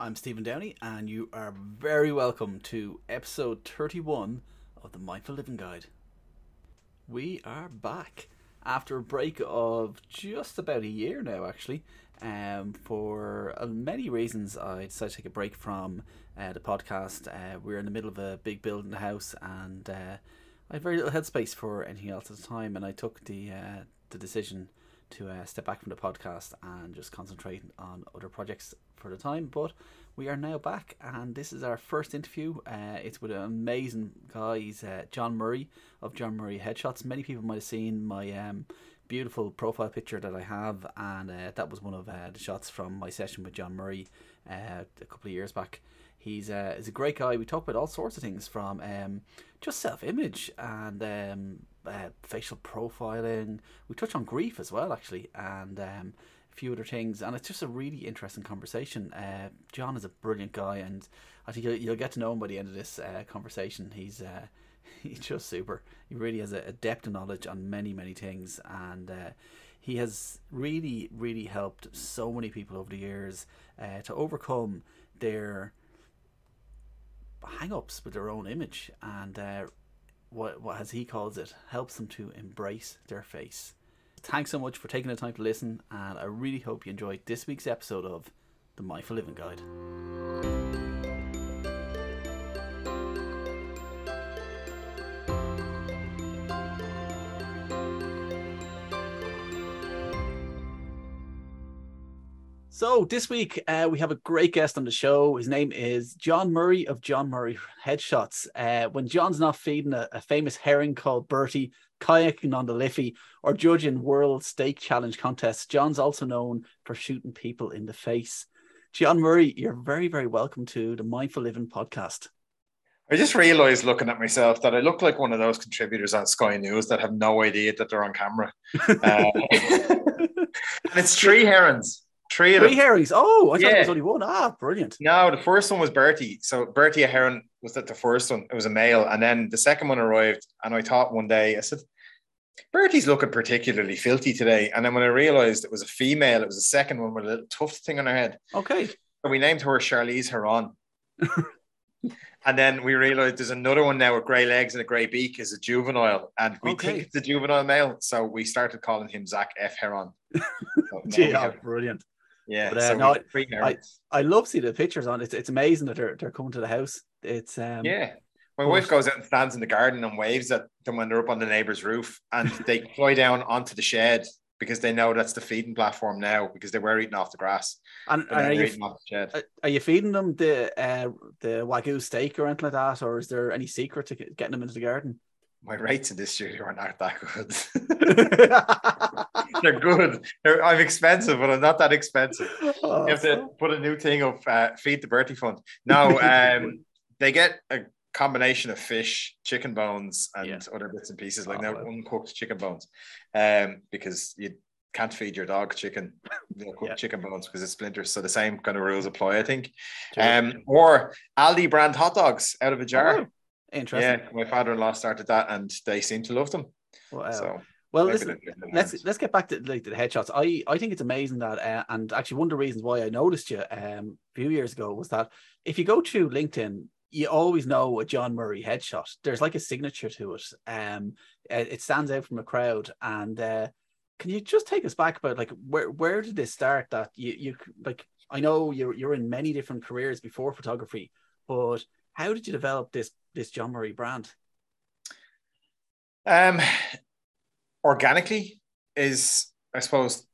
I'm Stephen Downey, and you are very welcome to episode 31 of the Mindful Living Guide. We are back after a break of just about a year now, actually. Um, for uh, many reasons, I decided to take a break from uh, the podcast. Uh, we are in the middle of a big build in the house, and uh, I had very little headspace for anything else at the time, and I took the uh, the decision to uh, step back from the podcast and just concentrate on other projects for the time. But we are now back, and this is our first interview. Uh, it's with an amazing guy. He's uh, John Murray of John Murray Headshots. Many people might have seen my um, beautiful profile picture that I have, and uh, that was one of uh, the shots from my session with John Murray uh, a couple of years back. He's uh, is a great guy. We talk about all sorts of things from um, just self image and um, uh, facial profiling. We touch on grief as well, actually, and um, few other things. And it's just a really interesting conversation. Uh, John is a brilliant guy, and I think you'll, you'll get to know him by the end of this uh, conversation. He's uh, he's just super. He really has a, a, depth of knowledge on many many things, and uh, he has really really helped so many people over the years uh, to overcome their hang-ups with their own image and uh, what, what as he calls it helps them to embrace their face thanks so much for taking the time to listen and i really hope you enjoyed this week's episode of the mindful living guide So this week uh, we have a great guest on the show. His name is John Murray of John Murray Headshots. Uh, when John's not feeding a, a, famous herring called Bertie, kayaking on the Liffey, or judging World Steak Challenge contests, John's also known for shooting people in the face. John Murray, you're very, very welcome to the Mindful Living podcast. I just realized looking at myself that I look like one of those contributors on Sky News that have no idea that they're on camera. Uh, and it's three herons. Three of Three them. herrings. Oh, I thought yeah. there was only one. Ah, brilliant. No, the first one was Bertie. So Bertie a heron was that the first one. It was a male, and then the second one arrived. And I thought one day, I said, Bertie's looking particularly filthy today. And then when I realized it was a female, it was the second one with a little tuft thing on her head. Okay. So we named her Charlize Heron. and then we realized there's another one now with grey legs and a grey beak is a juvenile, and we okay. think it's a juvenile male. So we started calling him Zach F. Heron. So yeah, brilliant. Yeah, but, uh, so no, I, I love seeing the pictures on it. It's, it's amazing that they're, they're coming to the house. It's um, yeah. My wife goes out and stands in the garden and waves at them when they're up on the neighbor's roof, and they fly down onto the shed because they know that's the feeding platform now because they were eating off the grass. And, and are, you, are you feeding them the uh, the wagyu steak or anything like that, or is there any secret to getting them into the garden? My rates in this studio are not that good. They're good. They're, I'm expensive, but I'm not that expensive. Oh, you have to put a new thing of uh, feed the Bertie fund. No, um, they get a combination of fish, chicken bones, and yeah. other bits and pieces, like oh, uncooked chicken bones, um, because you can't feed your dog chicken, you know, cooked yeah. chicken bones because it splinters. So the same kind of rules apply, I think. Um, or Aldi brand hot dogs out of a jar. Oh. Interesting. Yeah, my father-in-law started that, and they seem to love them. Wow. So well, listen, let's let's get back to like the headshots. I I think it's amazing that, uh, and actually one of the reasons why I noticed you um, a few years ago was that if you go to LinkedIn, you always know a John Murray headshot. There's like a signature to it. Um, it stands out from a crowd. And uh, can you just take us back about like where where did this start? That you you like I know you're you're in many different careers before photography, but how did you develop this this John Murray brand? Um, organically is, I suppose,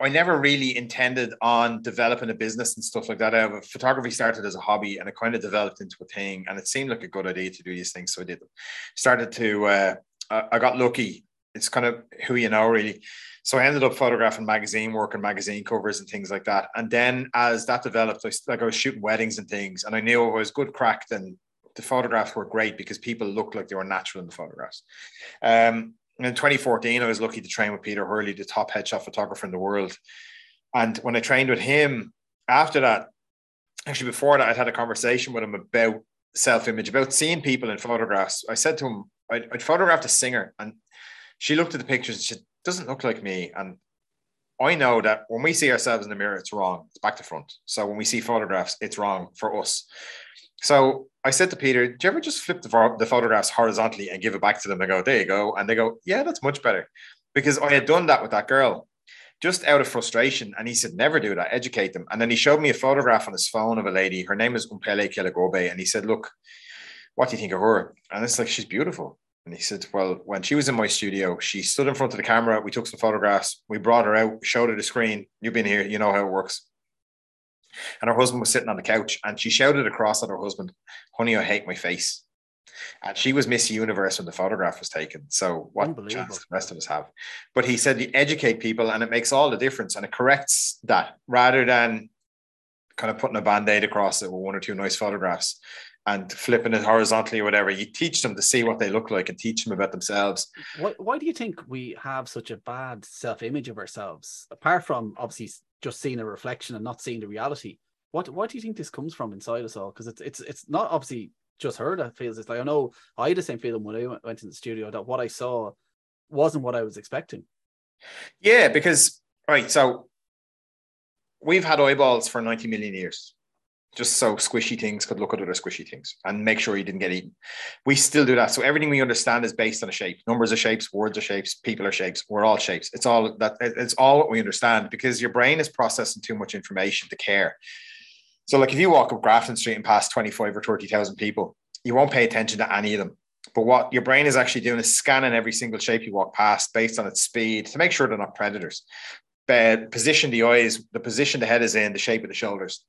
I never really intended on developing a business and stuff like that. I photography started as a hobby and it kind of developed into a thing, and it seemed like a good idea to do these things, so I did them. Started to, uh, I got lucky. It's kind of who you know, really. So I ended up photographing magazine work and magazine covers and things like that. And then as that developed, I, like I was shooting weddings and things, and I knew I was good cracked and the photographs were great because people looked like they were natural in the photographs. Um, in 2014, I was lucky to train with Peter Hurley, the top headshot photographer in the world. And when I trained with him, after that, actually before that, I'd had a conversation with him about self-image, about seeing people in photographs. I said to him, I'd, I'd photographed a singer, and she looked at the pictures and she doesn't look like me. And I know that when we see ourselves in the mirror, it's wrong. It's back to front. So when we see photographs, it's wrong for us. So I said to Peter, Do you ever just flip the, the photographs horizontally and give it back to them? They go, There you go. And they go, Yeah, that's much better. Because I had done that with that girl just out of frustration. And he said, Never do that, educate them. And then he showed me a photograph on his phone of a lady. Her name is Mpule Kwelagobe. And he said, Look, what do you think of her? And it's like, She's beautiful. And he said, Well, when she was in my studio, she stood in front of the camera. We took some photographs. We brought her out, showed her the screen. You've been here, you know how it works. And her husband was sitting on the couch and she shouted across at her husband, Honey, I hate my face. And she was Miss Universe when the photograph was taken. So what chance the rest of us have? But he said you educate people and it makes all the difference and it corrects that rather than kind of putting a band-aid across it with one or two nice photographs and flipping it horizontally or whatever. You teach them to see what they look like and teach them about themselves. Why, why do you think we have such a bad self-image of ourselves? Apart from obviously just seeing a reflection and not seeing the reality. What what do you think this comes from inside us all? Because it's it's it's not obviously just her that feels this. Like I know I had the same feeling when I went in the studio that what I saw wasn't what I was expecting. Yeah, because right, so we've had eyeballs for 90 million years just so squishy things could look at other squishy things and make sure you didn't get eaten. We still do that. So everything we understand is based on a shape. Numbers are shapes, words are shapes, people are shapes. We're all shapes. It's all that it's all what we understand because your brain is processing too much information to care. So like if you walk up Grafton Street and pass 25 or 30,000 people, you won't pay attention to any of them. But what your brain is actually doing is scanning every single shape you walk past based on its speed to make sure they're not predators. But position the eyes, the position the head is in, the shape of the shoulders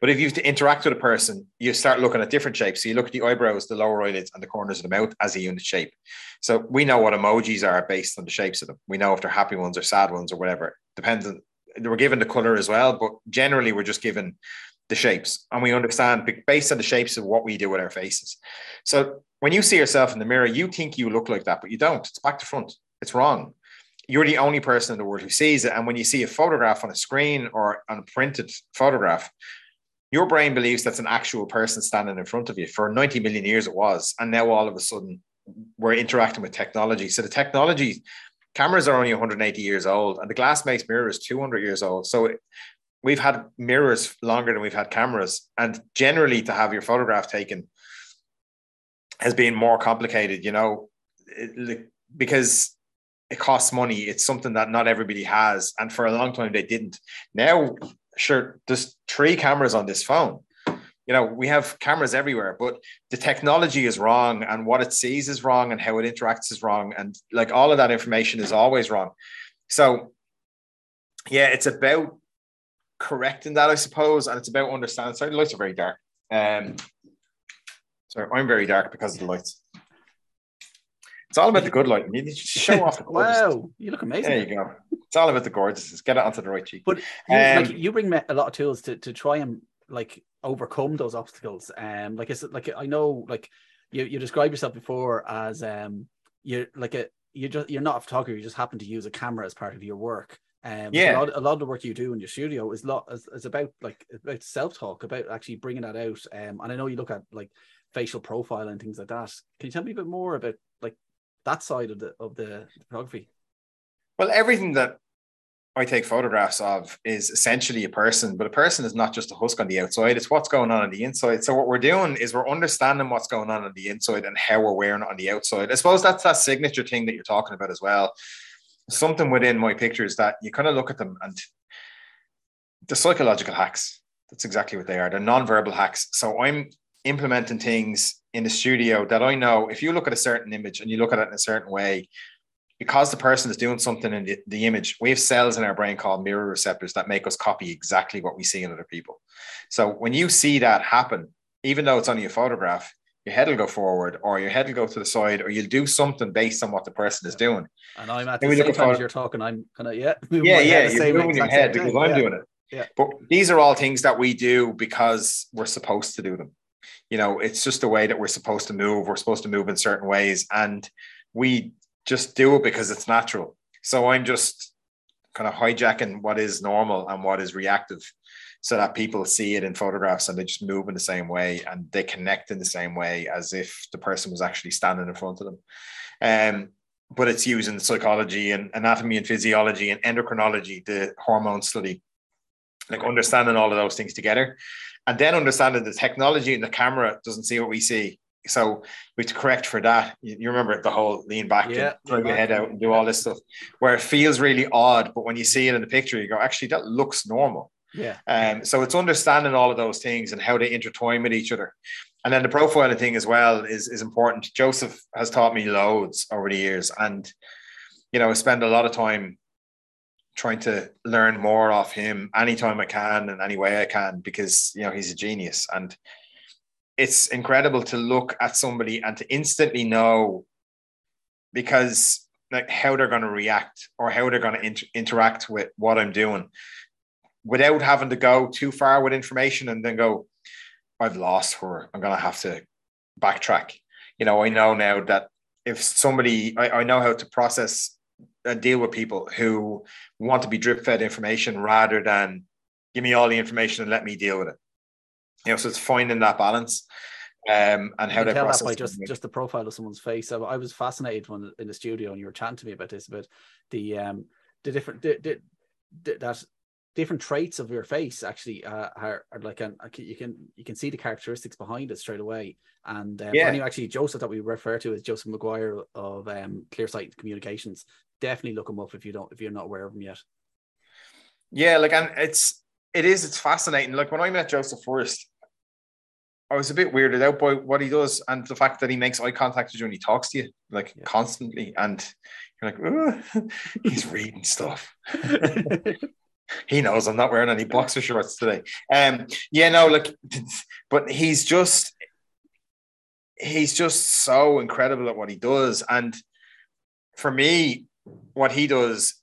but if you interact with a person, you start looking at different shapes. So you look at the eyebrows, the lower eyelids, and the corners of the mouth as a unit shape. So we know what emojis are based on the shapes of them. We know if they're happy ones or sad ones or whatever. Depends on we're given the color as well, but generally we're just given the shapes and we understand based on the shapes of what we do with our faces. So when you see yourself in the mirror, you think you look like that, but you don't. It's back to front. It's wrong. You're the only person in the world who sees it. And when you see a photograph on a screen or on a printed photograph, your brain believes that's an actual person standing in front of you. For 90 million years, it was. And now all of a sudden, we're interacting with technology. So the technology, cameras are only 180 years old, and the glass makes mirrors 200 years old. So we've had mirrors longer than we've had cameras. And generally, to have your photograph taken has been more complicated, you know, it, because it costs money. It's something that not everybody has. And for a long time, they didn't. Now, sure, there's three cameras on this phone. You know, we have cameras everywhere, but the technology is wrong and what it sees is wrong and how it interacts is wrong. And like all of that information is always wrong. So, yeah, it's about correcting that, I suppose. And it's about understanding. Sorry, the lights are very dark. Um, sorry, I'm very dark because of the lights. It's all about the good lighting. You need to show off. wow, you look amazing. There you go. It's all about the gorgeousness. Get it onto the right cheek. But you, um, like, you bring a lot of tools to, to try and like overcome those obstacles. Um, like it's like I know, like you you described yourself before as um you're like a you just you're not a photographer. You just happen to use a camera as part of your work. Um, yeah, a lot, a lot, of the work you do in your studio is lot is, is about like about self talk, about actually bringing that out. Um, and I know you look at like facial profile and things like that. Can you tell me a bit more about like that side of the of the photography? Well, everything that I take photographs of is essentially a person, but a person is not just a husk on the outside, it's what's going on on the inside. So, what we're doing is we're understanding what's going on on the inside and how we're wearing it on the outside. I suppose that's that signature thing that you're talking about as well. Something within my pictures that you kind of look at them and the psychological hacks. That's exactly what they are. They're non-verbal hacks. So, I'm implementing things in the studio that I know if you look at a certain image and you look at it in a certain way, because the person is doing something in the, the image, we have cells in our brain called mirror receptors that make us copy exactly what we see in other people. So when you see that happen, even though it's only a photograph, your head will go forward or your head will go to the side or you'll do something based on what the person is doing. And I'm at the same time as you're talking, I'm kind of, yeah. Yeah, yeah, you're moving your head because I'm yeah. doing it. Yeah. But these are all things that we do because we're supposed to do them you know, it's just the way that we're supposed to move. We're supposed to move in certain ways, and we just do it because it's natural. So I'm just kind of hijacking what is normal and what is reactive so that people see it in photographs and they just move in the same way and they connect in the same way as if the person was actually standing in front of them. Um, but it's using psychology and anatomy and physiology and endocrinology, the hormone study, like understanding all of those things together, and then understanding the technology and the camera doesn't see what we see. So we have to correct for that. You, you remember the whole lean back Yeah, and throw your back. head out and do all this stuff, where it feels really odd, but when you see it in the picture, you go, actually, that looks normal. Yeah. Um, so it's understanding all of those things and how they intertwine with each other. And then the profiling thing as well is, is important. Joseph has taught me loads over the years. And, you know, I spend a lot of time trying to learn more off him anytime I can and any way I can because, you know, he's a genius. And it's incredible to look at somebody and to instantly know because like how they're going to react or how they're going to inter- interact with what I'm doing without having to go too far with information and then go, I've lost her. I'm going to have to backtrack. You know, I know now that if somebody, I, I know how to process and deal with people who want to be drip fed information rather than give me all the information and let me deal with it. You know, so it's finding that balance um, and how they can tell that process by just just the profile of someone's face. I, I was fascinated when in the studio and you were chatting to me about this about the um the different the, the, the, that different traits of your face actually uh, are, are like an you can you can see the characteristics behind it straight away. And um, Yeah. actually, Joseph that we refer to as Joseph McGuire of um, Clearsight Communications. Definitely look him up if you don't if you're not aware of him yet. Yeah, like and it's it is it's fascinating. Like when I met Joseph first, I was a bit weirded out by what he does and the fact that he makes eye contact with you when he talks to you, like Yeah. constantly, and you're like, "Ugh, he's reading stuff. he knows I'm not wearing any boxer shorts today. Um, yeah, no, like, but he's just he's just so incredible at what he does, and for me, what he does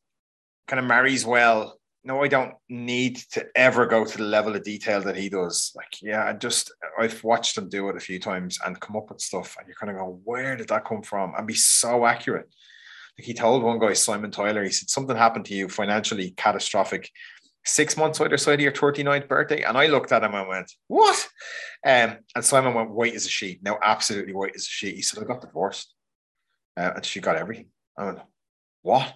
kind of marries well. No, I don't need to ever go to the level of detail that he does. Like, yeah, I just I've watched him do it a few times and come up with stuff, and you're kind of going, where did that come from? And be so accurate. Like he told one guy, Simon Tyler, he said something happened to you financially catastrophic six months either side of your 39th birthday. And I looked at him and went, What? Um, and Simon went white as a sheet. Now, absolutely white as a sheet. He said, I got divorced. Uh, and she got everything. I went, What?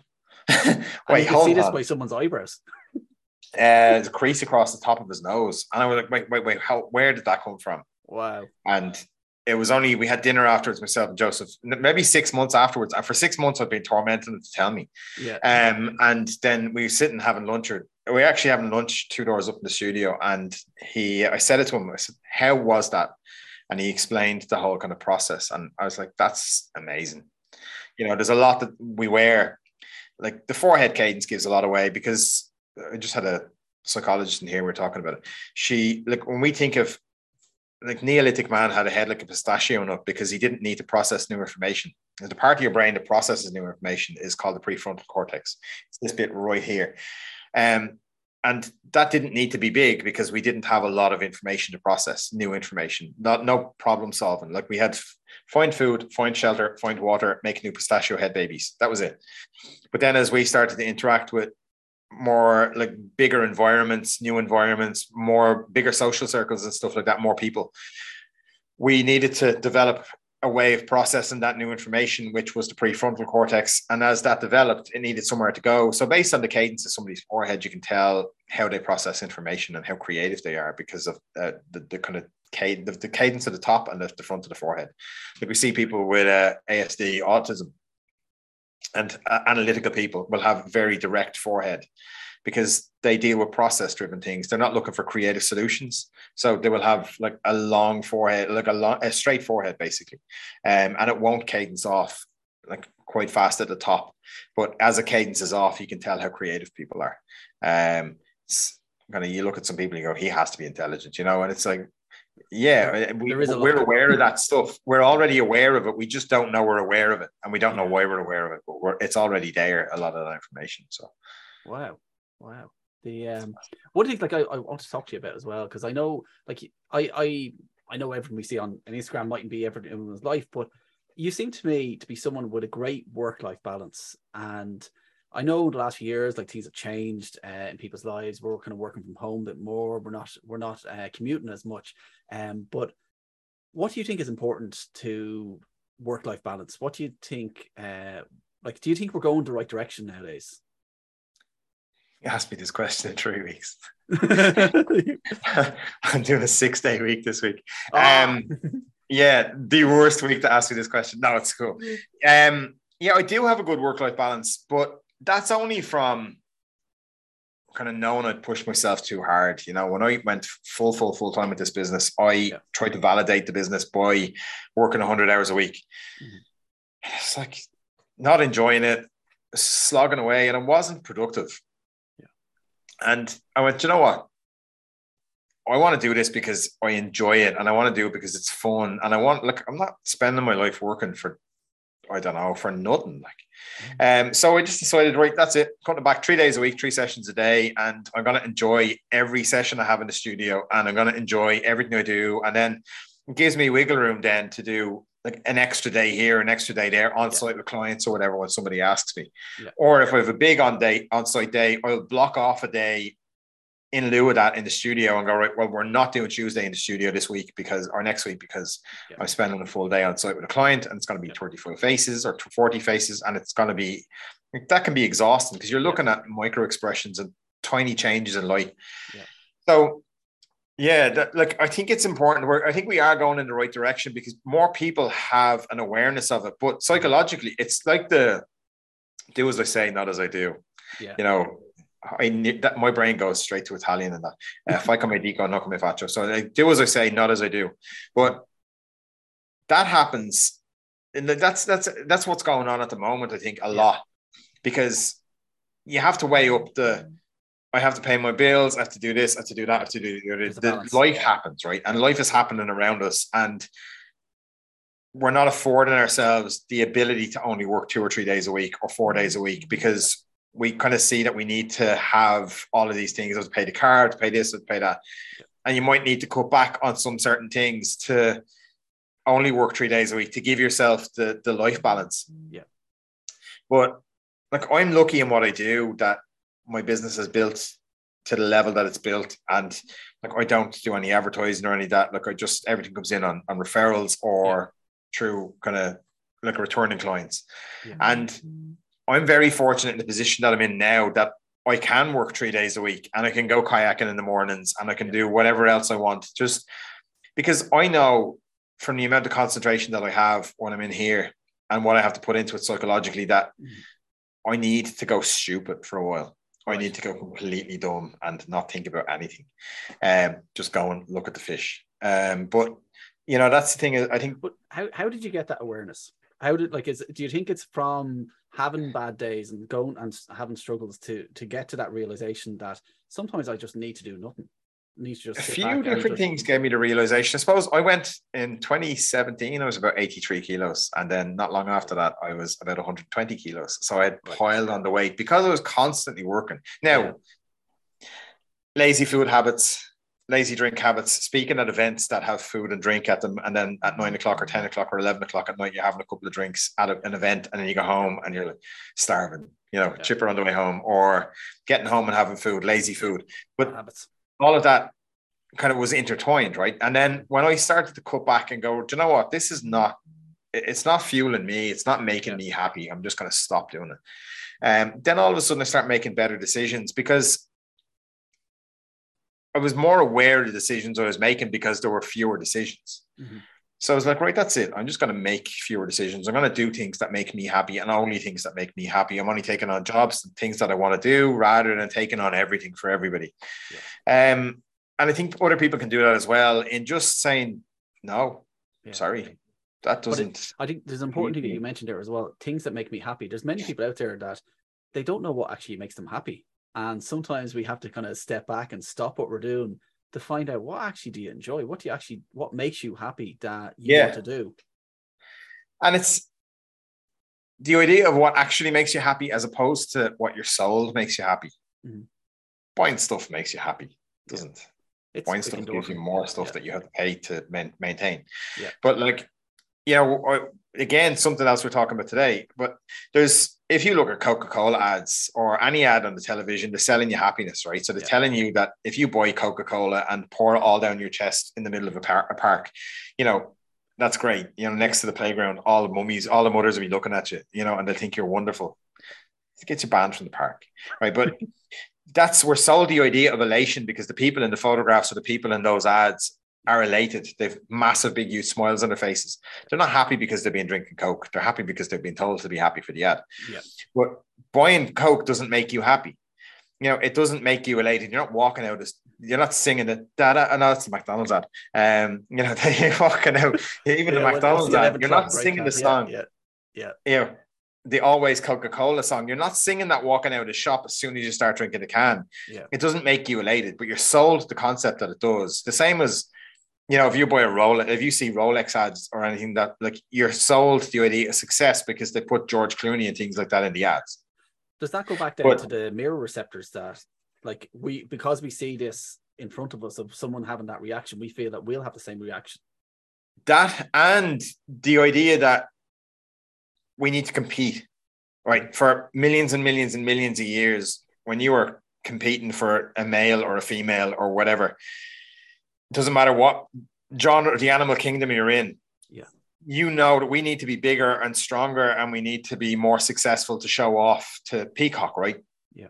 Wait, hold see this by someone's eyebrows. Uh, the crease across the top of his nose. And I was like, wait, wait, wait, how where did that come from? Wow. And it was only we had dinner afterwards, myself and Joseph, maybe six months afterwards. And for six months I've been tormenting him to tell me. Yeah. Um, and then we were sitting having lunch, or we were actually having lunch two doors up in the studio. And he, I said it to him. I said, "How was that?" And he explained the whole kind of process. And I was like, "That's amazing." You know, there's a lot that we wear. Like the forehead cadence gives a lot away because I just had a psychologist in here. We are talking about it. She like when we think of like Neolithic man had a head like a pistachio nut because he didn't need to process new information. And the part of your brain that processes new information is called the prefrontal cortex. It's this bit right here. Um, and that didn't need to be big because we didn't have a lot of information to process, new information, not no problem solving. Like we had find food, find shelter, find water, make new pistachio head babies. That was it. But then as we started to interact with more like bigger environments, new environments, more bigger social circles and stuff like that, more people. We needed to develop a way of processing that new information, which was the prefrontal cortex. And as that developed, it needed somewhere to go. So, based on the cadence of somebody's forehead, you can tell how they process information and how creative they are because of uh, the, the kind of cadence, the, the cadence at the top and the, the front of the forehead. Like we see people with uh, ASD, autism, and uh, analytical people will have very direct forehead because they deal with process driven things they're not looking for creative solutions so they will have like a long forehead like a long a straight forehead basically um, and it won't cadence off like quite fast at the top but as a cadence is off you can tell how creative people are um kind of you look at some people and you go he has to be intelligent you know and it's like yeah, we, There is a lot we're of- aware of that stuff. We're already aware of it. We just don't know we're aware of it, and we don't know why we're aware of it. But we're, it's already there. A lot of that information. So Wow. Wow. The um one thing like I, I want to talk to you about as well, because I know like I I I know everything we see on, Instagram mightn't be everyone's life, but you seem to me to be someone with a great work-life balance. And I know the last few years, like things have changed uh, in people's lives. We're kind of working from home a bit more. We're not we're not uh, commuting as much. Um, but what do you think is important to work-life balance? What do you think uh, Like, do you think we're going the right direction nowadays? You asked me this question in three weeks. I'm doing a six day week this week. Ah. Um, yeah, the worst week to ask me this question. No, it's cool. Um, yeah, I do have a good work life balance, but that's only from kind of knowing I'd pushed myself too hard. You know, when I went full, full, full time with this business, I Yeah. tried to validate the business by working 100 hours a week. Mhm. It's like not enjoying it, slogging away, and it wasn't productive. And I went, "Do you know what? I want to do this because I enjoy it and I want to do it because it's fun. And I want, like, I'm not spending my life working for, I don't know, for nothing. Like, um, so I just decided, right, that's it. Cutting back three days a week, three sessions a day, and I'm going to enjoy every session I have in the studio, and I'm going to enjoy everything I do. And then it gives me wiggle room then to do like an extra day here, an extra day there, on site with clients or whatever when somebody asks me. Yeah. Or if I have a big on day on site day, I'll block off a day in lieu of that in the studio and go right. Well, we're not doing Tuesday in the studio this week because or next week because Yeah. I'm spending a full day on site with a client and it's going to be Yeah. 35 faces or 40 faces and it's going to be that can be exhausting because you're looking at micro expressions and tiny changes in light. Yeah. So yeah, that, like I think it's important. We're, I think we are going in the right direction because more people have an awareness of it. But psychologically, it's like the do as I say, not as I do. Yeah. You know, I that my brain goes straight to Italian and that. Uh, Fai come dico, non come faccio. So I do as I say, not as I do. But that happens, and that's that's that's what's going on at the moment. I think a Yeah. lot because you have to weigh up the. I have to pay my bills. I have to do this. I have to do that. I have to do a the life happens, right? And life is happening around us, and we're not affording ourselves the ability to only work two or three days a week or four days a week because we kind of see that we need to have all of these things. I have to pay the car, to pay this, to pay that, and you might need to cut back on some certain things to only work three days a week to give yourself the the life balance. Yeah. But like I'm lucky in what I do that my business has built to the level that it's built and like I don't do any advertising or any of that. Like I just everything comes in on, on referrals or through kind of like returning clients. Yeah. And I'm very fortunate in the position that I'm in now that I can work three days a week and I can go kayaking in the mornings and I can Yeah. do whatever else I want. Just because I know from the amount of concentration that I have when I'm in here and what I have to put into it psychologically that Mhm. I need to go stupid for a while. I need to go completely dumb and not think about anything. Um, just go and look at the fish. Um, but you know, that's the thing. I think But how, how did you get that awareness? How did like is do you think it's from having bad days and going and having struggles to to get to that realization that sometimes I just need to do nothing. I need to just a few different things gave me the realization. I suppose I went in 2017, I was about 83 kilos. And then not long after that, I was about 120 kilos. So I had piled on the weight because I was constantly working. Now, Yeah. lazy food habits, lazy drink habits, speaking at events that have food and drink at them. And then at nine o'clock or 10 o'clock or 11 o'clock at night, you're having a couple of drinks at a- an event and then you go home and you're like starving, you know, Yeah. chipper on the way home or getting home and having food, lazy food. But habits. All of that kind of was intertwined, right? And then when I started to cut back and go, do you know what? This is not, it's not fueling me. It's not making me happy. I'm just going to stop doing it. Um, then all of a sudden I start making better decisions because I was more aware of the decisions I was making because there were fewer decisions. Mhm. So I was like, right, that's it. I'm just going to make fewer decisions. I'm going to do things that make me happy and only things that make me happy. I'm only taking on jobs and things that I want to do rather than taking on everything for everybody. Um, and I think other people can do that as well in just saying, no, Yeah. sorry, that doesn't. I think there's an important thing that you mentioned there as well. Things that make me happy. There's many people out there that they don't know what actually makes them happy. And sometimes we have to kind of step back and stop what we're doing to find out what actually do you enjoy? What do you actually what makes you happy that you Yeah. want to do? and it's the idea of what actually makes you happy as opposed to what your soul makes you happy. Mhm. Buying stuff makes you happy, doesn't It's Buying stuff gives you more stuff Yeah. that you have to pay to maintain. Yeah. But like, you know, again, something else we're talking about today. But there's if you look at Coca-Cola ads or any ad on the television, they're selling you happiness, right? So they're Yeah. telling you that if you buy Coca-Cola and pour it all down your chest in the middle of a, par- a park, you know, that's great. You know, next to the playground, all the mummies, all the mothers will be looking at you, you know, and they think you're wonderful. It gets you banned from the park, right? But that's we're sold the idea of elation because the people in the photographs or the people in those ads are elated. They've massive, big, huge smiles on their faces. They're not happy because they've been drinking Coke. They're happy because they've been told to be happy for the ad. Yeah. But buying Coke doesn't make you happy. You know, it doesn't make you elated. You're not walking out as you're not singing the da da. No, it's the McDonald's ad. Um, you know, you're walking out even the Yeah, McDonald's the ad. You're not singing ad. the song. Yeah, yeah, You know, the always Coca-Cola song. You're not singing that walking out of the shop as soon as you start drinking the can. Yeah. It doesn't make you elated, but you're sold the concept that it does. The same as you know, if you buy a Rolex, if you see Rolex ads or anything that like you're sold the idea of success because they put George Clooney and things like that in the ads. Does that go back down But- to the mirror receptors that, like, we because we see this in front of us of someone having that reaction, we feel that we'll have the same reaction. That and the idea that we need to compete, right? For millions and millions and millions of years, when you were competing for a male or a female or whatever, doesn't matter what genre, the animal kingdom you're in. Yeah. You know that we need to be bigger and stronger and we need to be more successful to show off to Peacock, right? Yeah.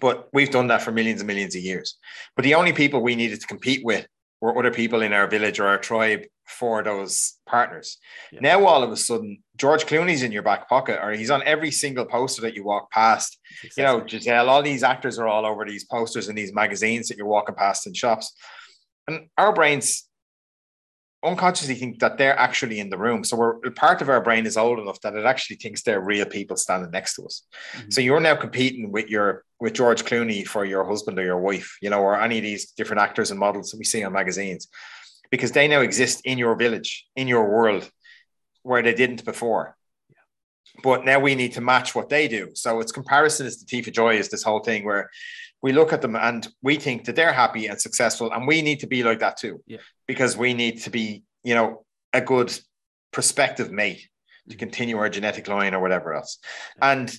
But we've done that for millions and millions of years. But the only people we needed to compete with were other people in our village or our tribe for those partners. Yeah. Now all of a sudden, George Clooney's in your back pocket, or he's on every single poster that you walk past. You know, Giselle, all these actors are all over these posters and these magazines that you're walking past in shops. And our brains unconsciously think that they're actually in the room. So we're part of our brain is old enough that it actually thinks they're real people standing next to us. Mhm. So you're now competing with your with George Clooney for your husband or your wife, you know, or any of these different actors and models that we see on magazines, because they now exist in your village, in your world, where they didn't before. But now we need to match what they do. So it's comparison is the thief of joy. Is this whole thing where we look at them and we think that they're happy and successful, and we need to be like that too, Yeah. because we need to be, you know, a good prospective mate to Mhm. continue our genetic line or whatever else. And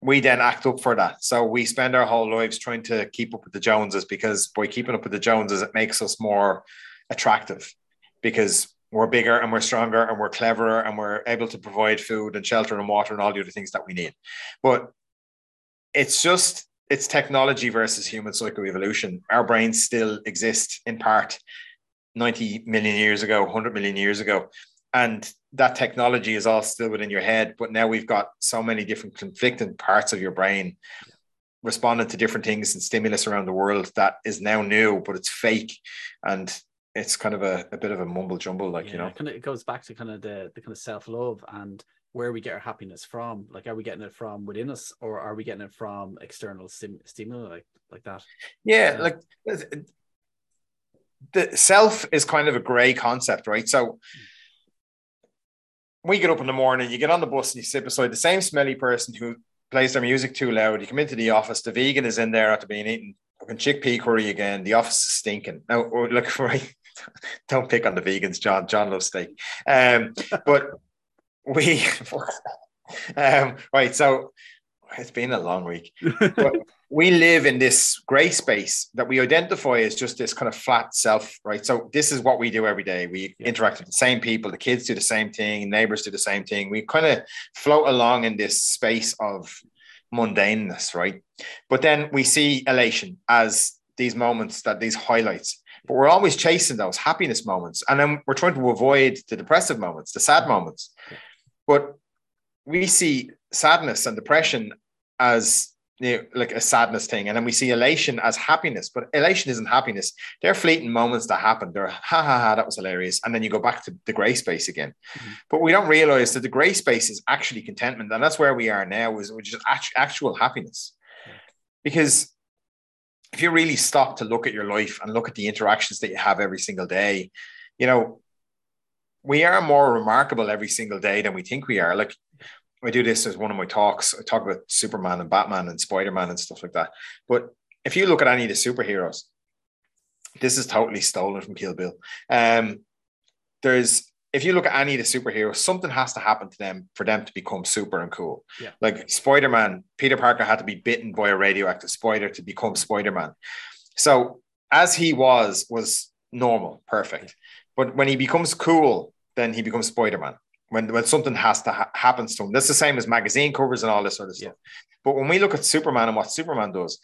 we then act up for that. So we spend our whole lives trying to keep up with the Joneses because by keeping up with the Joneses, it makes us more attractive because we're bigger and we're stronger and we're cleverer and we're able to provide food and shelter and water and all the other things that we need. But it's just it's technology versus human psychoevolution. Our brains still exist in part 90 million years ago, 100 million years ago. And that technology is all still within your head. But now we've got so many different conflicting parts of your brain responding to different things and stimulus around the world that is now new, but it's fake. And it's kind of a, a bit of a mumble jumble, like, you know. kind of it goes back to kind of the, the kind of self love and where we get our happiness from. Like, are we getting it from within us, or are we getting it from external stim- stimuli like like that? Yeah, like the self is kind of a gray concept, right? So we get up in the morning, you get on the bus and you sit beside the same smelly person who plays their music too loud. You come into the office, the vegan is in there after being eaten fucking chickpea curry again. The office is stinking. Now, oh, look, right, don't pick on the vegans, John. John loves steak. Um, but we, um, right, so it's been a long week but we live in this gray space that we identify as just this kind of flat self, right? So this is what we do every day. We Yeah. interact with the same people, the kids do the same thing, neighbors do the same thing. We kind of float along in this space of mundaneness, right? But then we see elation as these moments that these highlights. But we're always chasing those happiness moments. And then we're trying to avoid the depressive moments, the sad moments. But we see sadness and depression as you know, like a sadness thing, and then we see elation as happiness. But elation isn't happiness; they're fleeting moments that happen. They're ha ha ha, that was hilarious, and then you go back to the grey space again. Mhm. But we don't realize that the grey space is actually contentment, and that's where we are now, is which is actual happiness. Because if you really stop to look at your life and look at the interactions that you have every single day, you know, we are more remarkable every single day than we think we are. Like I do this as one of my talks. I talk about Superman and Batman and Spider Man and stuff like that. But if you look at any of the superheroes, this is totally stolen from Kill Bill. Um, there's if you look at any of the superheroes, something has to happen to them for them to become super and cool. Yeah. Like Spider Man, Peter Parker had to be bitten by a radioactive spider to become Spider Man. So as he was, was normal, perfect. But when he becomes cool, then he becomes Spider-Man. When, when something has to ha- happens to him, that's the same as magazine covers and all this sort of stuff. Yeah. But when we look at Superman and what Superman does,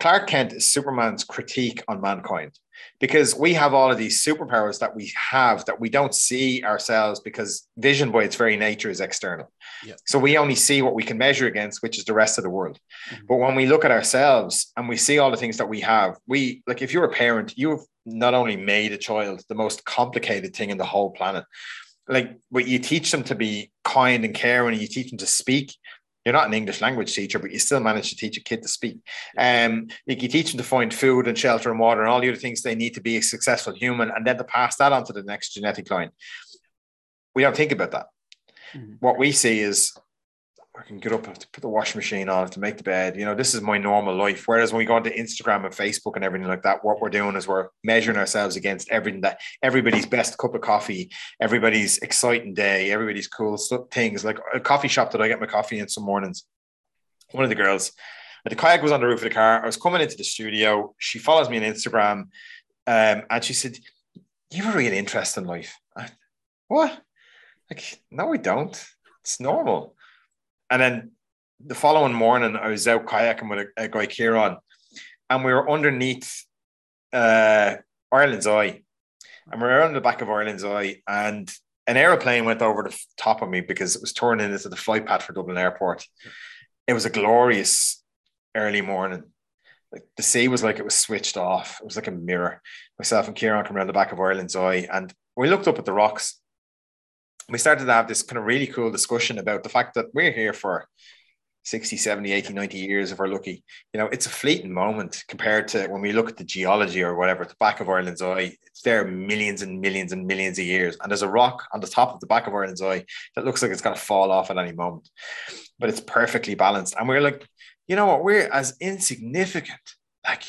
Clark Kent is Superman's critique on mankind because we have all of these superpowers that we have that we don't see ourselves because vision by its very nature is external. Yeah. So we only see what we can measure against, which is the rest of the world. Mm-hmm. But when we look at ourselves and we see all the things that we have, we like if you're a parent, you've not only made a child the most complicated thing in the whole planet. Like, but you teach them to be kind and caring, and you teach them to speak you're not an English language teacher, but you still manage to teach a kid to speak. Um, you can teach them to find food and shelter and water and all the other things they need to be a successful human, and then to pass that on to the next genetic line. We don't think about that. Mm-hmm. What we see is I can get up to put the washing machine on to make the bed. You know, this is my normal life. Whereas when we go onto Instagram and Facebook and everything like that, what we're doing is we're measuring ourselves against everything that everybody's best cup of coffee, everybody's exciting day, everybody's cool things. Like a coffee shop that I get my coffee in some mornings. One of the girls, the kayak was on the roof of the car. I was coming into the studio. She follows me on Instagram, um, and she said, "You have a real interest in life." I, what? Like, no, I don't. It's normal. And then the following morning, I was out kayaking with a, a guy, Kieran, and we were underneath uh, Ireland's Eye. And we were on the back of Ireland's Eye, and an aeroplane went over the top of me because it was turning into the flight path for Dublin Airport. It was a glorious early morning. Like the sea was like it was switched off. It was like a mirror. Myself and Kieran came around the back of Ireland's Eye, and we looked up at the rocks we started to have this kind of really cool discussion about the fact that we're here for 60, 70, 80, 90 years if we're lucky. You know, it's a fleeting moment compared to when we look at the geology or whatever, at the back of Ireland's eye, it's there millions and millions and millions of years. And there's a rock on the top of the back of Ireland's eye that looks like it's going to fall off at any moment, but it's perfectly balanced. And we're like, you know what? We're as insignificant. Like,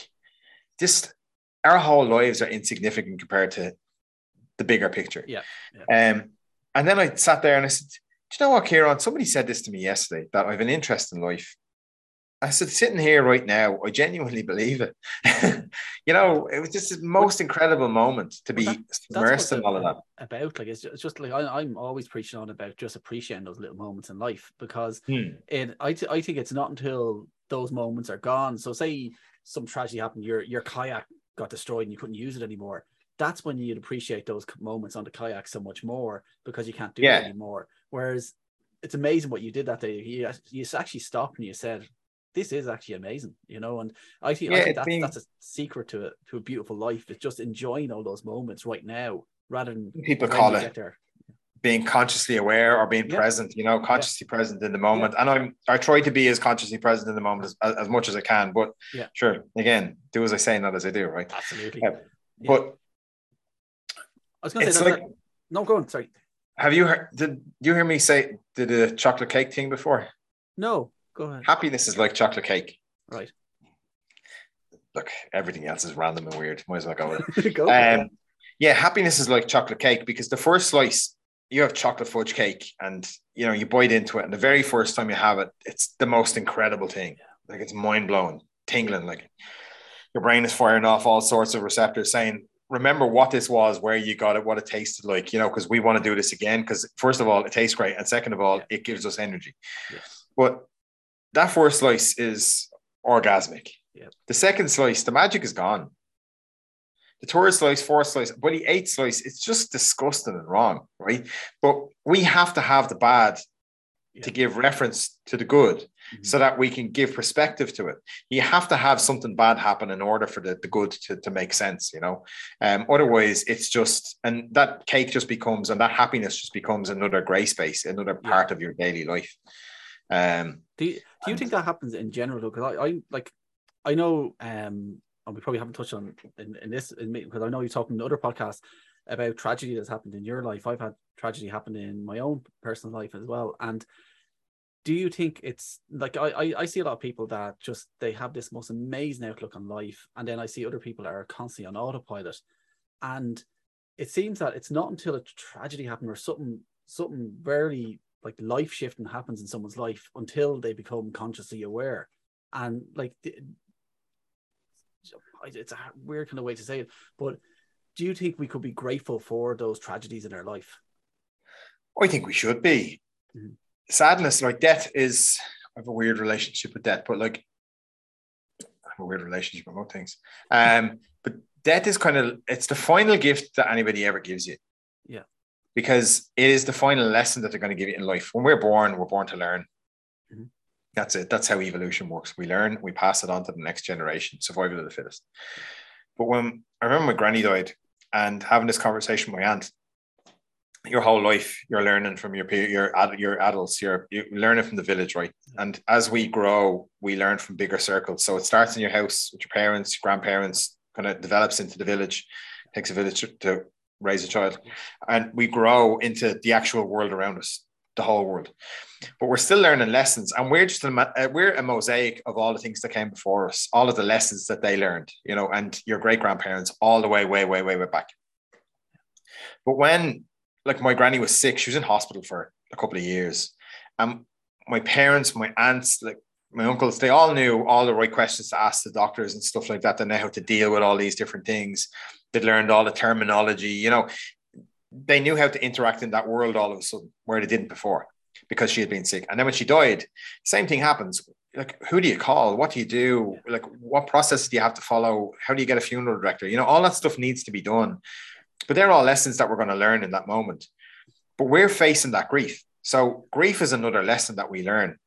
just our whole lives are insignificant compared to the bigger picture. Yeah. yeah. Um, and then I sat there and I said, Do you know what, Kieran? Somebody said this to me yesterday that I have an interest in life. I said, sitting here right now, I genuinely believe it. you know, it was just the most incredible moment to be well, that, immersed in all of that. About like it's just, it's just like I, am always preaching on about just appreciating those little moments in life because hmm. it I, th- I think it's not until those moments are gone. So say some tragedy happened, your your kayak got destroyed and you couldn't use it anymore that's when you'd appreciate those moments on the kayak so much more because you can't do yeah. it anymore. Whereas it's amazing what you did that day. You, you actually stopped and you said, "This is actually amazing," you know. And I think, yeah, I think that's, that's a secret to it to a beautiful life. It's just enjoying all those moments right now rather than people call it being consciously aware or being yeah. present. You know, consciously yeah. present in the moment. And I'm I try to be as consciously present in the moment as, as much as I can. But yeah, sure. Again, do as I say, not as I do. Right. Absolutely. But I was going to say, like, no, go on. Sorry. Have you heard? Did you hear me say did a chocolate cake thing before? No, go ahead. Happiness is like chocolate cake. Right. Look, everything else is random and weird. Might as well go with it. go um, yeah, happiness is like chocolate cake because the first slice you have chocolate fudge cake and you know you bite into it and the very first time you have it it's the most incredible thing like it's mind blowing tingling like your brain is firing off all sorts of receptors saying remember what this was, where you got it, what it tasted like, you know, because we want to do this again. Because first of all, it tastes great, and second of all, yeah. it gives us energy. Yeah. But that first slice is orgasmic. Yeah. The second slice, the magic is gone. The third slice, fourth slice, but the eighth slice, it's just disgusting and wrong, right? But we have to have the bad to give reference to the good mm-hmm. so that we can give perspective to it. You have to have something bad happen in order for the, the good to, to make sense, you know. Um, otherwise, it's just, and that cake just becomes, and that happiness just becomes another gray space, another part of your daily life. Um, do you, do you and, think that happens in general? Because I, I like, I know, um, and we probably haven't touched on in, in this, because I know you're talking in other podcasts about tragedy that's happened in your life. I've had tragedy happen in my own personal life as well. And do you think it's like I, I, I see a lot of people that just they have this most amazing outlook on life, and then I see other people that are constantly on autopilot, and it seems that it's not until a tragedy happens or something something very like life shifting happens in someone's life until they become consciously aware, and like it's a weird kind of way to say it, but do you think we could be grateful for those tragedies in our life? I think we should be. Mhm. Sadness, like death, is I have a weird relationship with death, but like I have a weird relationship with most things. Um, but death is kind of it's the final gift that anybody ever gives you. Yeah. Because it is the final lesson that they're going to give you in life. When we're born, we're born to learn. Mhm. That's it. That's how evolution works. We learn, we pass it on to the next generation, survival of the fittest. But when I remember my granny died and having this conversation with my aunt, your whole life you're learning from your peer, your your adults. You're you learn it from the village, right? And as we grow, we learn from bigger circles. So it starts in your house with your parents, grandparents, kind of develops into the village. Takes a village to- to raise a child, and we grow into the actual world around us, the whole world. But we're still learning lessons, and we're just a, uh, we're a mosaic of all the things that came before us, all of the lessons that they learned, you know, and your great grandparents, all the way, way, way, way, way back. But when like my granny was sick. She was in hospital for a couple of years. Um, my parents, my aunts, like my uncles, they all knew all the right questions to ask the doctors and stuff like that. They know how to deal with all these different things. They learned all the terminology, you know, they knew how to interact in that world all of a sudden where they didn't before because she had been sick. And then when she died, same thing happens. Like, who do you call? What do you do? Like, what process do you have to follow? How do you get a funeral director? You know, all that stuff needs to be done. But they're all lessons that we're going to learn in that moment. But we're facing that grief. So grief is another lesson that we learn.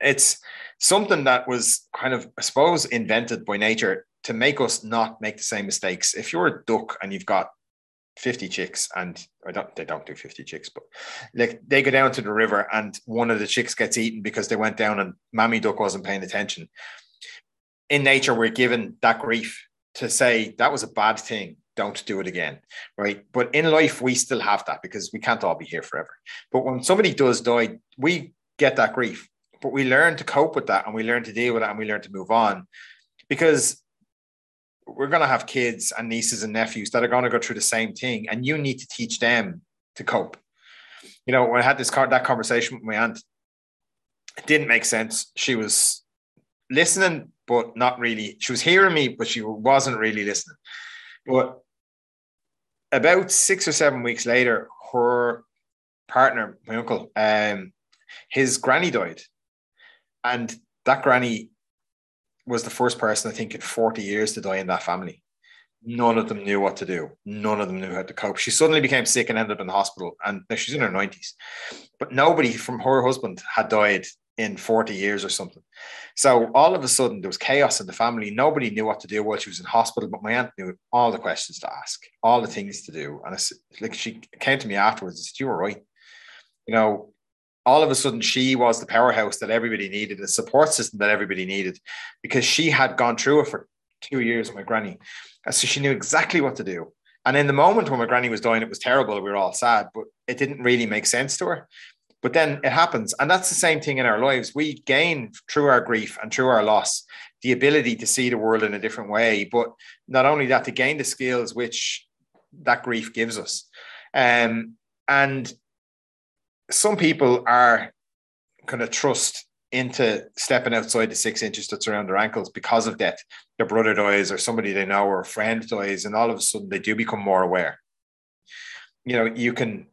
It's something that was kind of, I suppose, invented by nature to make us not make the same mistakes. If you're a duck and you've got 50 chicks and I don't they don't do 50 chicks, but like they go down to the river and one of the chicks gets eaten because they went down and mammy duck wasn't paying attention. In nature, we're given that grief to say that was a bad thing don't do it again right? But in life we still have that because we can't all be here forever. But when somebody does die we get that grief but we learn to cope with that and we learn to deal with it and we learn to move on because we're going to have kids and nieces and nephews that are going to go through the same thing and you need to teach them to cope. You know when i had this that conversation with my aunt it didn't make sense. She was listening but not really. She was hearing me but she wasn't really listening but about six or seven weeks later, her partner, my uncle, um, his granny died. And that granny was the first person, I think, in 40 years to die in that family. None of them knew what to do. None of them knew how to cope. She suddenly became sick and ended up in the hospital. And now she's in her 90s. But nobody from her husband had died in 40 years or something. So all of a sudden there was chaos in the family. Nobody knew what to do while she was in hospital, but my aunt knew all the questions to ask, all the things to do. And it's like she came to me afterwards and said, You were right. You know, all of a sudden she was the powerhouse that everybody needed, the support system that everybody needed, because she had gone through it for two years with my granny. So she knew exactly what to do. And in the moment when my granny was dying, it was terrible. We were all sad, but it didn't really make sense to her. But then it happens. And that's the same thing in our lives. We gain through our grief and through our loss the ability to see the world in a different way. But not only that, to gain the skills which that grief gives us. Um, and some people are kind of trust into stepping outside the six inches that's around their ankles because of death. Their brother dies, or somebody they know, or a friend dies, and all of a sudden they do become more aware. You know, you can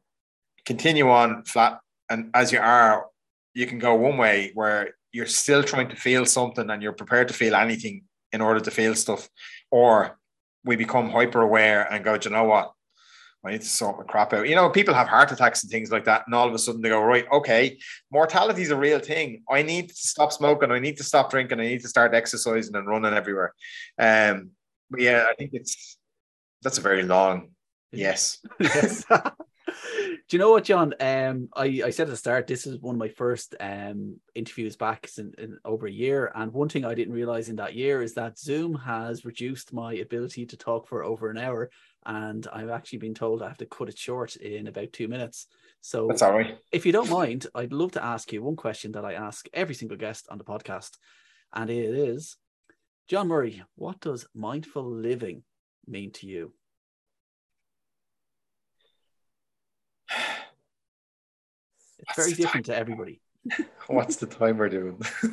continue on flat and as you are, you can go one way where you're still trying to feel something and you're prepared to feel anything in order to feel stuff, or we become hyper aware and go, Do you know what? I need to sort my crap out. You know, people have heart attacks and things like that, and all of a sudden they go, right, okay, mortality is a real thing. I need to stop smoking. I need to stop drinking. I need to start exercising and running everywhere. Um, but yeah, I think it's that's a very long yes. yes. Do you know what, John? Um, I, I said at the start, this is one of my first um, interviews back in, in over a year. And one thing I didn't realize in that year is that Zoom has reduced my ability to talk for over an hour. And I've actually been told I have to cut it short in about two minutes. So that's all right. If you don't mind, I'd love to ask you one question that I ask every single guest on the podcast. And it is John Murray, what does mindful living mean to you? Very different time? to everybody. What's the time we're doing?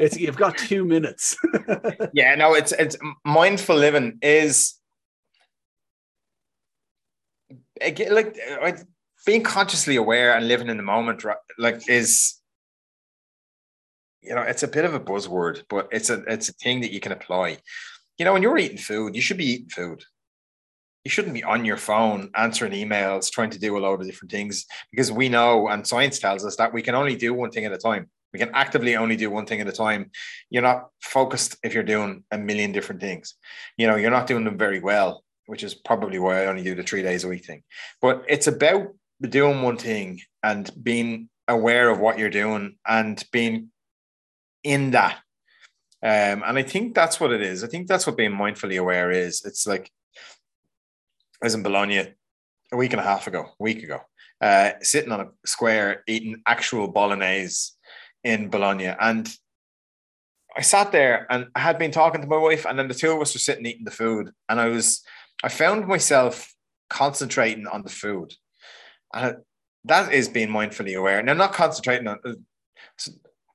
it's you've got two minutes. yeah, no, it's it's mindful living is again like being consciously aware and living in the moment, like is you know, it's a bit of a buzzword, but it's a it's a thing that you can apply. You know, when you're eating food, you should be eating food. You shouldn't be on your phone answering emails, trying to do a load of different things, because we know and science tells us that we can only do one thing at a time. We can actively only do one thing at a time. You're not focused if you're doing a million different things. You know, you're not doing them very well, which is probably why I only do the three days a week thing. But it's about doing one thing and being aware of what you're doing and being in that. Um, and I think that's what it is. I think that's what being mindfully aware is. It's like I was in Bologna a week and a half ago, a week ago, uh, sitting on a square eating actual bolognese in Bologna. And I sat there and I had been talking to my wife, and then the two of us were sitting eating the food. And I was, I found myself concentrating on the food. And that is being mindfully aware. Now, not concentrating on,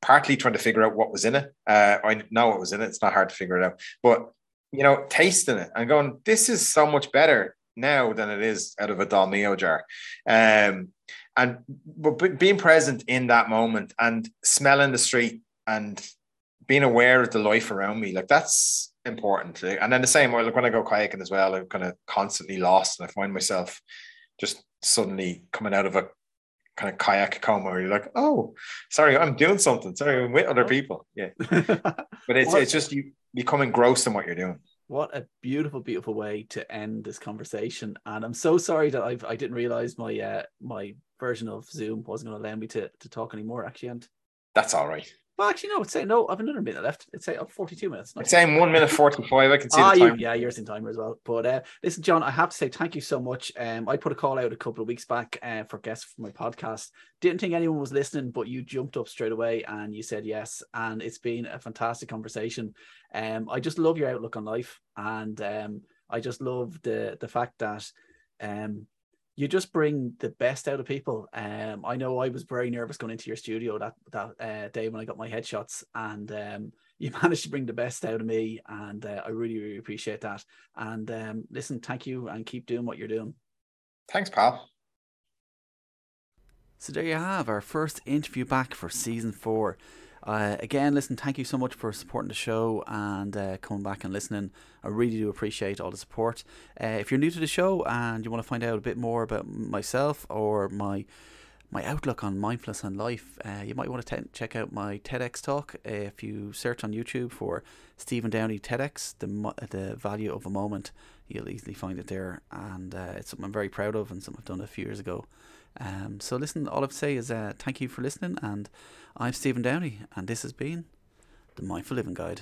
partly trying to figure out what was in it. Uh, I know what was in it. It's not hard to figure it out, but you know, tasting it and going, this is so much better now than it is out of a Dolmio jar. Um, and but being present in that moment and smelling the street and being aware of the life around me, like that's important. And then the same, way like when I go kayaking as well, I'm kind of constantly lost and I find myself just suddenly coming out of a kind of kayak coma where you're like, oh, sorry, I'm doing something. Sorry, I'm with other people. Yeah. but it's it's just you become engrossed in what you're doing. What a beautiful, beautiful way to end this conversation. And I'm so sorry that I've I didn't realize my uh my version of Zoom wasn't going to allow me to to talk anymore. Actually, and that's all right. Well, actually, no. It's saying no. I've another minute left. It's saying oh, 42 minutes. It's saying one minute 45. I can see ah, the time. You, yeah, yours in timer as well. But uh, listen, John, I have to say thank you so much. Um, I put a call out a couple of weeks back uh, for guests for my podcast. Didn't think anyone was listening, but you jumped up straight away and you said yes. And it's been a fantastic conversation. Um, I just love your outlook on life, and um, I just love the the fact that um you just bring the best out of people. Um, I know I was very nervous going into your studio that that uh, day when I got my headshots, and um, you managed to bring the best out of me, and uh, I really really appreciate that. And um, listen, thank you, and keep doing what you're doing. Thanks, pal. So there you have our first interview back for season four. Uh, again, listen, thank you so much for supporting the show and uh, coming back and listening. I really do appreciate all the support. Uh, if you're new to the show and you want to find out a bit more about myself or my my outlook on mindfulness and life, uh, you might want to te- check out my TEDx talk. if you search on YouTube for Stephen Downey TEDx, the the value of a moment, you'll easily find it there, and uh, it's something I'm very proud of and something I've done a few years ago. Um, so listen, all I have say is uh, thank you for listening and I'm Stephen Downey, and this has been the Mindful Living Guide.